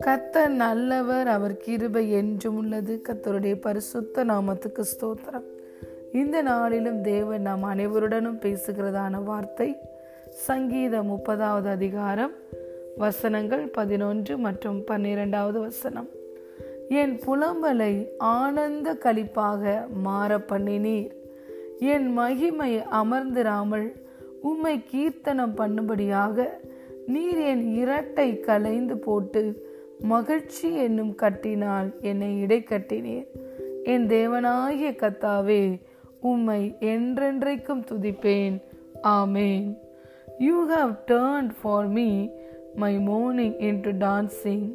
கத்தர் நல்லவர் அவர் கிருபை என்றும் உள்ளது. கத்தருடைய பரிசுத்த நாமத்துக்கு ஸ்தோத்திரம். இந்த நாளிலும் தேவன் நாம் அனைவருடனும் பேசுகிறதான வார்த்தை சங்கீதம் முப்பதாவது அதிகாரம் வசனங்கள் பதினொன்று மற்றும் பன்னிரெண்டாவது வசனம். என் புலம்பலை ஆனந்த கழிப்பாக மாற பண்ணினீர் என் மகிமை அமர்ந்திராமல் உம்மை கீர்த்தனம் பண்ணும்படியாக நீர் என் இரட்டை கலைந்து போட்டு மகிழ்ச்சி என்னும் கட்டினால் என்னை இடை கட்டினீர். என் தேவனாகிய கத்தாவே உம்மை என்றென்றைக்கும் துதிப்பேன். ஆமேன். You have turn for me my into dancing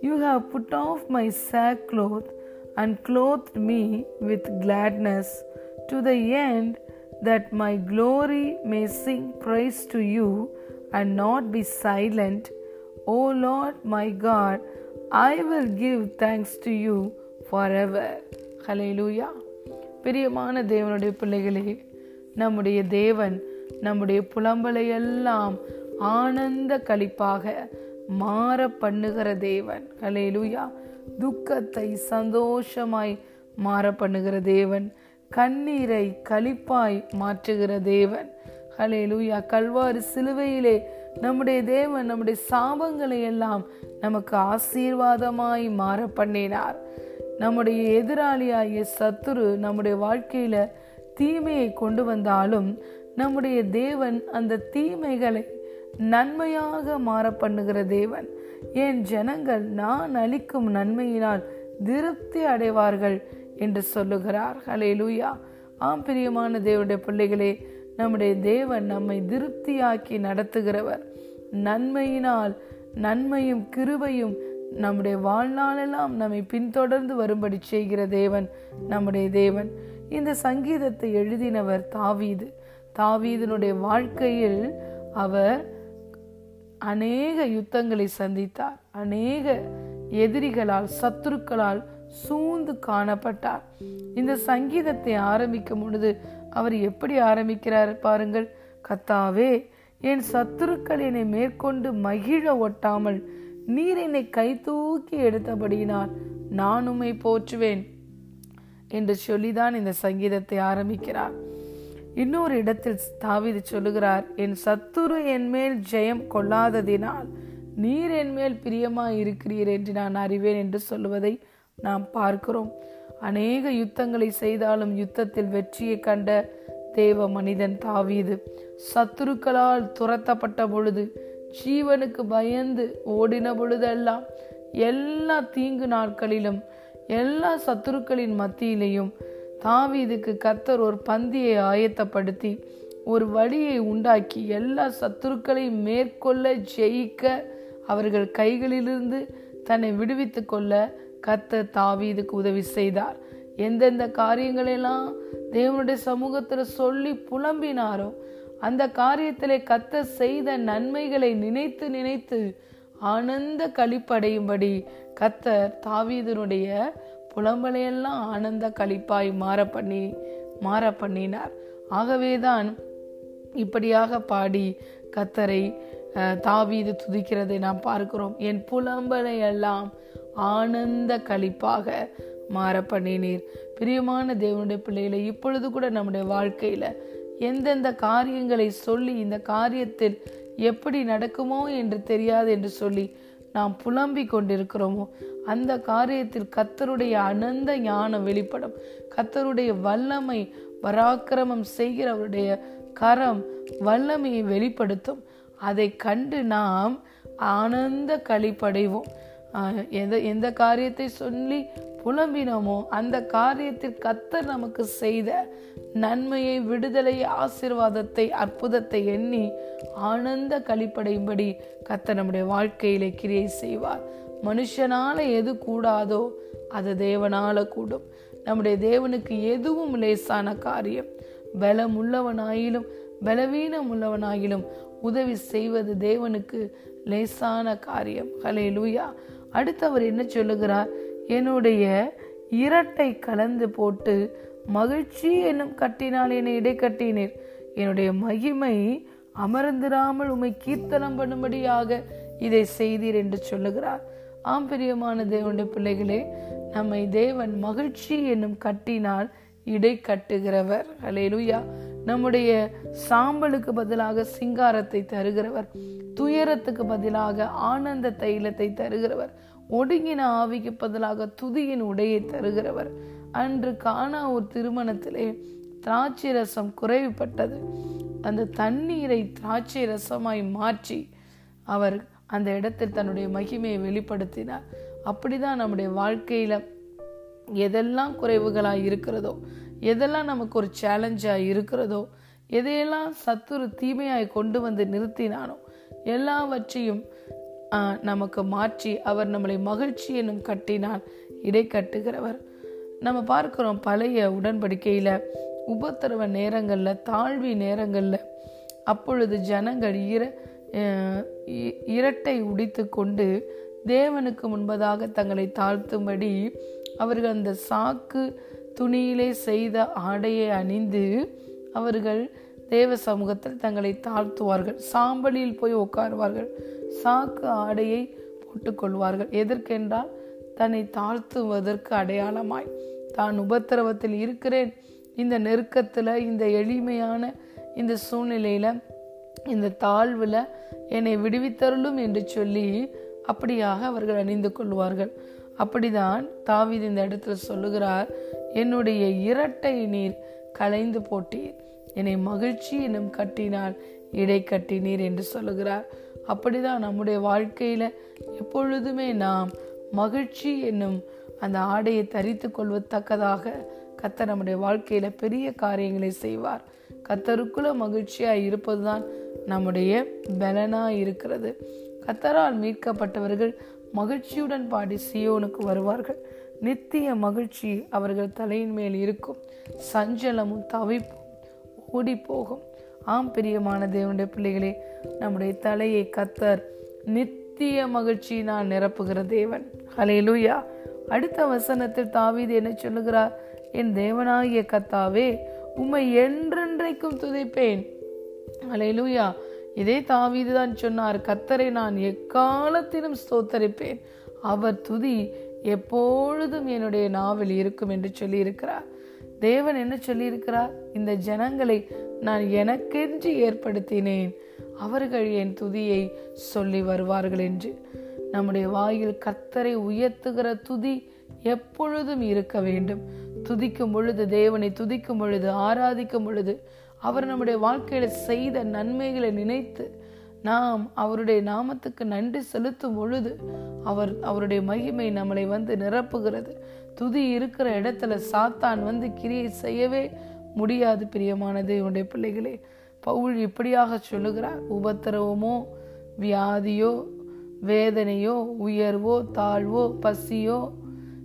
you You put off my sackcloth and clothe me with gladness to the end that my glory may sing praise to you and not be silent. O Lord my God, I will give thanks to you forever. Hallelujah பிரியமான தேவனுடைய பிள்ளைகளே நம்முடைய தேவன் நம்முடைய புலம்பலையெல்லாம் ஆனந்த கழிப்பாக மாற பண்ணுகிற தேவன் ஹலேலூயா துக்கத்தை சந்தோஷமாய் மாற பண்ணுகிற தேவன் கண்ணீரை களிப்பாய் மாற்றுகிற தேவன். ஹலேலூயா கல்வாறு சிலுவையிலே நம்முடைய தேவன் நம்முடைய சாபங்களை எல்லாம் நமக்கு ஆசீர்வாதமாய் மாற பண்ணினார். நம்முடைய எதிராளியாகிய சத்துரு நம்முடைய வாழ்க்கையில தீமையை கொண்டு வந்தாலும் நம்முடைய தேவன் அந்த தீமைகளை நன்மையாக மாற பண்ணுகிற தேவன். என் ஜனங்கள் நான் அளிக்கும் நன்மையினால் திருப்தி அடைவார்கள் என்று சொல்லுகிறார். ஹலே லூயா ஆம் பிரியமான தேவனுடைய பிள்ளைகளே நம்முடைய தேவன் நம்மை திருப்தியாக்கி நடத்துகிறவர். நன்மையினால் நன்மையும் கிருபையும் நம்முடைய வாழ்நாளெல்லாம் நம்மை பின்தொடர்ந்து வரும்படி செய்கிற தேவன் நம்முடைய தேவன். இந்த சங்கீதத்தை எழுதினவர் தாவீது. தாவீதனுடைய வாழ்க்கையில் அவர் அநேக யுத்தங்களை சந்தித்தார். அநேக எதிரிகளால் சத்துருக்களால் சூழ்ந்து காணப்பட்டார். இந்த சங்கீதத்தை ஆரம்பிக்கும் பொழுது அவர் எப்படி ஆரம்பிக்கிறார் பாருங்கள். கத்தாவே என் சத்துருக்கள் என்னை மேற்கொண்டு மகிழ ஒட்டாமல் நீர் என்னை கை தூக்கி எடுத்தபடியினால் நான் உம்மை போற்றுவேன் என்று சொல்லிதான் இந்த சங்கீதத்தை ஆரம்பிக்கிறார். இன்னொரு இடத்தில் தாவிது சொல்லுகிறார் என் சத்துரு என் மேல் ஜெயம் கொள்ளாததினால் நீர் என் மேல் பிரியமாய் இருக்கிறீர் என்று நான் அறிவேன் என்று சொல்லுவதை நாம் பார்க்கிறோம். அநேக யுத்தங்களை செய்தாலும் யுத்தத்தில் வெற்றியை கண்ட தேவ மனிதன் தாவீது. சத்துருக்களால் துரத்தப்பட்ட பொழுது ஜீவனுக்கு பயந்து ஓடின பொழுதெல்லாம் எல்லா தீங்கு நாட்களிலும் எல்லா சத்துருக்களின் மத்தியிலையும் தாவீதுக்கு கத்தர் ஒரு பந்தியை ஆயத்தப்படுத்தி ஒரு வழியை உண்டாக்கி எல்லா சத்துருக்களையும் மேற்கொள்ள ஜெயிக்க அவர்கள் கைகளிலிருந்து தன்னை விடுவித்து கொள்ள கத்த தாவீதுக்கு உதவி செய்தார். எந்தெந்த காரியங்களெல்லாம் தேவனுடைய சமூகத்தில் சொல்லி புலம்பினாரோ அந்த காரியத்திலே கத்த செய்த நன்மைகளை நினைத்து நினைத்து ஆனந்த கழிப்படையும்படி கத்தர் தாவீதனுடைய புலம்பலையெல்லாம் ஆனந்த கழிப்பாய் மாற பண்ணி மாற பண்ணினார் ஆகவேதான் இப்படியாக பாடி கத்தரை தாவீது துதிக்கிறதை நாம் பார்க்கிறோம். என் புலம்பலை எல்லாம் ஆனந்த கழிப்பாக மாற பண்ணினீர் பிரியமான தேவனுடைய பிள்ளைகளை இப்பொழுது கூட நம்முடைய வாழ்க்கையில எந்தெந்த காரியங்களை சொல்லி இந்த காரியத்தில் எப்படி நடக்குமோ என்று தெரியாது என்று சொல்லி நாம் புலம்பிக் கொண்டிருக்கிறோமோ அந்த காரியத்தில் கத்தருடைய அனந்த ஞானம் வெளிப்படும். கத்தருடைய வல்லமை பராக்கிரமம் செய்கிறவருடைய கரம் வல்லமையை வெளிப்படுத்தும். அதை கண்டு நாம் ஆனந்த கழிப்படைவோம். எந்த எந்த காரியத்தை சொல்லி புலம்பினோமோ அந்த காரியத்தில் கத்தர் நமக்கு செய்த நன்மையை விடுதலை ஆசிர்வாதத்தை அற்புதத்தை எண்ணி ஆனந்த கழிப்படையும்படி கத்தர் நம்முடைய வாழ்க்கையிலே கிரியை செய்வார். மனுஷனால எது கூடாதோ அது தேவனால கூடும். நம்முடைய தேவனுக்கு எதுவும் லேசான காரியம். பலம் உள்ளவனாயிலும் பலவீனம் உள்ளவனாயிலும் உதவி செய்வது தேவனுக்கு லேசான காரியம். ஹலே லூயா அடுத்தவர் என்ன சொல்லுகிறார்? என்னுடைய இரட்டை கலந்து போட்டு மகிழ்ச்சி என்னும் கட்டினால் என்னை இடை கட்டினீர். என்னுடைய மகிமை அமர்ந்திராமல் உம்மை கீர்த்தனம் பண்ணும்படியாக இதை செய்தீர் என்று சொல்லுகிறார். ஆம் பிரியமான தேவனுடைய பிள்ளைகளே நம்மை தேவன் மகிழ்ச்சி என்னும் கட்டினால் இடை கட்டுகிறவர். அலேலுயா நம்முடைய சாம்பலுக்கு பதிலாக சிங்காரத்தை தருகிறவர் துயரத்துக்கு பதிலாக ஆனந்த தைலத்தை தருகிறவர் ஒடுங்கின ஆவிக்கு பதிலாக துதியின் உடையை தருகிறவர். அன்று காணா ஒரு திருமணத்திலே திராட்சை ரசம் குறைவுபட்டது. அந்த தண்ணீரை திராட்சை ரசமாய் மாற்றி அவர் அந்த இடத்தில் தன்னுடைய மகிமையை வெளிப்படுத்தினார். அப்படிதான் நம்முடைய வாழ்க்கையில எதெல்லாம் குறைவுகளாய் இருக்கிறதோ எதெல்லாம் நமக்கு ஒரு சேலஞ்சாக இருக்கிறதோ எதையெல்லாம் சத்துரு தீமையாய் கொண்டு வந்து நிறுத்தினானோ எல்லாவற்றையும் நமக்கு மாற்றி அவர் நம்மளை மகிழ்ச்சி என்னும் கட்டினால் இடை கட்டுகிறவர். நம்ம பார்க்குறோம் பழைய உடன்படிக்கையில் உபத்திரவ நேரங்களில் தாழ்வி நேரங்களில் அப்பொழுது ஜனங்கள் இர இரட்டை உடித்து கொண்டு தேவனுக்கு முன்பதாக தங்களை தாழ்த்தும்படி அவர்கள் அந்த சாக்கு துணியிலே செய்த ஆடையை அணிந்து அவர்கள் தேவ சமூகத்தில் தங்களை தாழ்த்துவார்கள். சாம்பலில் போய் உட்காருவார்கள். சாக்கு ஆடையை போட்டுக்கொள்வார்கள். எதற்கென்றால் தன்னை தாழ்த்துவதற்கு அடையாளமாய் தான் உபத்திரவத்தில் இருக்கிறேன். இந்த நெருக்கத்தில் இந்த எளிமையான இந்த சூழ்நிலையில் இந்த தாழ்வில் என்னை விடுவித்தருளும் என்று சொல்லி அப்படியாக அவர்கள் அணிந்து கொள்வார்கள். அப்படிதான் தாவித இந்த இடத்துல சொல்லுகிறார். என்னுடைய இரட்டை நீர் களைந்து போட்டீர். என்னை மகிழ்ச்சி என்னும் கட்டினால் இடை கட்டினீர் என்று சொல்லுகிறார். அப்படிதான் நம்முடைய வாழ்க்கையில எப்பொழுதுமே நாம் மகிழ்ச்சி என்னும் அந்த ஆடையை தரித்து கொள்வத்தக்கதாக கத்தர் நம்முடைய வாழ்க்கையில பெரிய காரியங்களை செய்வார். கத்தருக்குள்ள மகிழ்ச்சியா இருப்பதுதான் நம்முடைய பலனா இருக்கிறது. கத்தரால் மீட்கப்பட்டவர்கள் மகிழ்ச்சியுடன் பாடி சியோனுக்கு வருவார்கள். நித்திய மகிழ்ச்சி அவர்கள் தலையின் மேல் இருக்கும். சஞ்சலமும் தவிப்பும் ஓடி போகும் ஆம் பிரியமான தேவனுடைய பிள்ளைகளே நம்முடைய தலையை கத்தர் நித்திய மகிழ்ச்சியினால் நிரப்புகிற தேவன். ஹலேலூயா அடுத்த வசனத்தில் தாவீது என்ன சொல்லுகிறார்? என் தேவனாகிய கத்தாவே உம்மை என்றென்றைக்கும் துதிப்பேன். அலையலூயா இதே தாவீது தான் சொன்னார் கத்தரை நான் எக்காலத்திலும் ஸ்தோத்தரிப்பேன். அவர் துதி எப்பொழுதும் என்னுடைய நாவில் இருக்கும் என்று சொல்லியிருக்கிறார். தேவன் என்ன சொல்லியிருக்கிறார்? இந்த ஜனங்களை நான் எனக்கென்று ஏற்படுத்தினேன். அவர்கள் என் துதியை சொல்லி வருவார்கள் என்று. நம்முடைய வாயில் கர்த்தரை உயர்த்துகிற துதி எப்பொழுதும் இருக்க வேண்டும். துதிக்கும் பொழுது தேவனை துதிக்கும் பொழுது ஆராதிக்கும் பொழுது அவர் நம்முடைய வாழ்க்கையில செய்த நன்மைகளை நினைத்து நாம் அவருடைய நாமத்துக்கு நன்றி செலுத்தும் பொழுது அவர் அவருடைய மகிமை நம்மளை வந்து நிரப்புகிறது. துதி இருக்கிற இடத்துல சாத்தான் வந்து கிரியை செய்யவே முடியாது பிரியமானது உடைய பிள்ளைகளே. பவுல் இப்படியாக சொல்லுகிறார் உபத்திரவமோ வியாதியோ வேதனையோ உயர்வோ தாழ்வோ பசியோ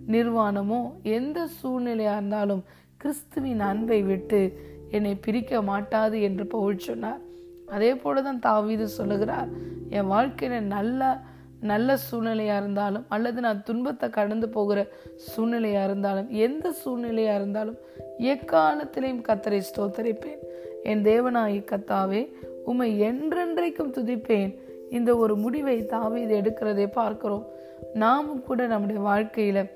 நிர்வாணமோ எந்த சூழ்நிலையாக இருந்தாலும் கிறிஸ்துவின் அன்பை விட்டு என்னை பிரிக்க மாட்டாது என்று பவுல் சொன்னார். அதே போலதான் தாவீது சொல்லுகிறார் என் வாழ்க்கையில நல்ல நல்ல சூழ்நிலையாக இருந்தாலும் அல்லது நான் துன்பத்தை கடந்து போகிற சூழ்நிலையாக இருந்தாலும் எந்த சூழ்நிலையாக இருந்தாலும் எக்காலத்திலையும் கத்தரை ஸ்தோத்தரிப்பேன். என் தேவனாய் கத்தாவே உமை என்றென்றைக்கும் துதிப்பேன். இந்த ஒரு முடிவை தாவீது எடுக்கிறதை பார்க்கிறோம். நாமும் கூட நம்முடைய வாழ்க்கையில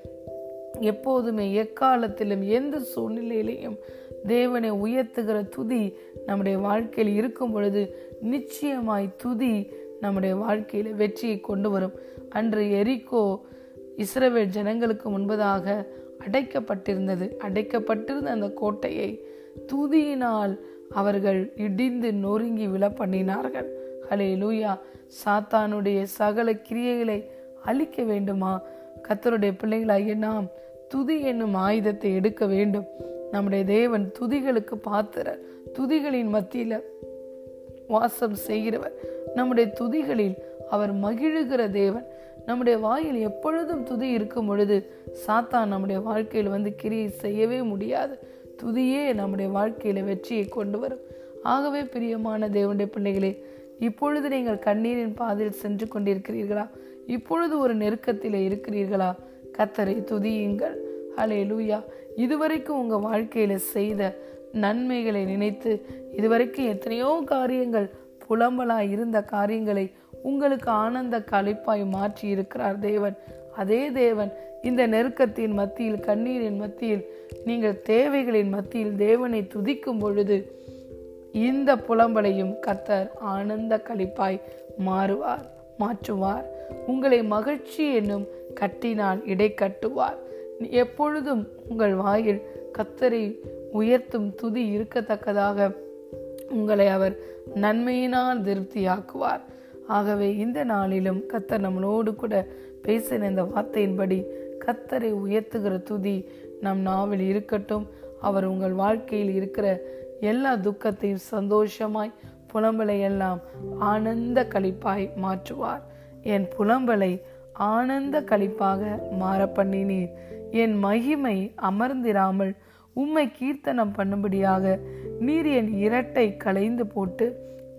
எப்போதுமே எக்காலத்திலும் எந்த சூழ்நிலையிலையும் தேவனை உயர்த்துகிற துதி நம்முடைய வாழ்க்கையில் இருக்கும் பொழுது நிச்சயமாய் துதி நம்முடைய வாழ்க்கையில் வெற்றியை கொண்டு வரும். அன்று எரிக்கோ இஸ்ரவேல் ஜனங்களுக்கு முன்பதாக அடைக்கப்பட்டிருந்தது. அடைக்கப்பட்டிருந்த அந்த கோட்டையை துதியினால் அவர்கள் இடிந்து நொறுங்கி விழ பண்ணினார்கள். ஹலே லூயா சாத்தானுடைய சகல கிரியைகளை அழிக்க வேண்டுமா? கத்தருடைய பிள்ளைகளாகிய நாம் துதி என்னும் ஆயுதத்தை எடுக்க வேண்டும். நம்முடைய தேவன் துதிகளுக்கு பாத்திர துதிகளின் மத்தியில வாசம் செய்கிறவர். நம்முடைய துதிகளில் அவர் மகிழுகிற தேவன். நம்முடைய வாயில் எப்பொழுதும் துதி இருக்கும் பொழுது சாத்தான் நம்முடைய வாழ்க்கையில் வந்து கிரியை செய்யவே முடியாது. துதியே நம்முடைய வாழ்க்கையில வெற்றியை கொண்டு வரும். ஆகவே பிரியமான தேவனுடைய பிள்ளைகளே இப்பொழுது நீங்கள் கண்ணீரின் பாதையில் சென்று கொண்டிருக்கிறீர்களா? இப்பொழுது ஒரு நெருக்கத்தில் இருக்கிறீர்களா? கத்தரை துதியுங்கள். ஹலே லூயா இதுவரைக்கும் உங்கள் வாழ்க்கையில் செய்த நன்மைகளை நினைத்து இதுவரைக்கும் எத்தனையோ காரியங்கள் புலம்பலாய் இருந்த காரியங்களை உங்களுக்கு ஆனந்த கழிப்பாய் மாற்றி இருக்கிறார் தேவன். அதே தேவன் இந்த நெருக்கத்தின் மத்தியில் கண்ணீரின் மத்தியில் நீங்கள் தேவைகளின் மத்தியில் தேவனை துதிக்கும் பொழுது இந்த புலம்பலையும் கத்தர் ஆனந்த கழிப்பாய் மாறுவார் மாற்றுவார். உங்களை மகிழ்ச்சி என்னும் கட்டினால் இடை கட்டுவார் எப்பொழுதும் உங்கள் வாயில் கத்தரை உயர்த்தும் துதி இருக்கத்தக்கதாக உங்களை அவர் நன்மையினால் திருப்தியாக்குவார். ஆகவே இந்த நாளிலும் கத்தர் நம்மளோடு கூட பேசின இந்த வார்த்தையின்படி கத்தரை உயர்த்துகிற துதி நம் நாவில் இருக்கட்டும். அவர் உங்கள் வாழ்க்கையில் இருக்கிற எல்லா துக்கத்தையும் சந்தோஷமாய் புலம்பலை எல்லாம் ஆனந்த கழிப்பாய் மாற்றுவார். என் புலம்பலை ஆனந்த கழிப்பாக மாற பண்ணினீர். என் மகிமை அமர்ந்திராமல் உம்மை கீர்த்தனம் பண்ணும்படியாக நீர் என் இரட்டை களைந்து போட்டு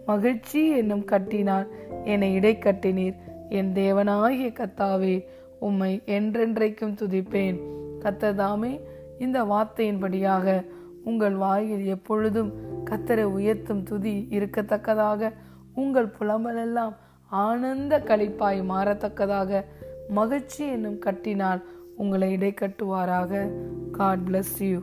மகிழ்ச்சி என்னும் கட்டினார் என்னை இடை கட்டினீர். என் தேவனாகிய கத்தாவே உம்மை என்றென்றைக்கும் துதிப்பேன். கத்ததாமே இந்த வார்த்தையின்படியாக உங்கள் வாயில் எப்பொழுதும் கத்தரை உயர்த்தும் துதி இருக்கத்தக்கதாக உங்கள் புலம்பலெல்லாம் ஆனந்த கழிப்பாய் மாறத்தக்கதாக மகிழ்ச்சி என்னும் கட்டினால் உங்களை இடைக்கட்டுவாராக. God bless you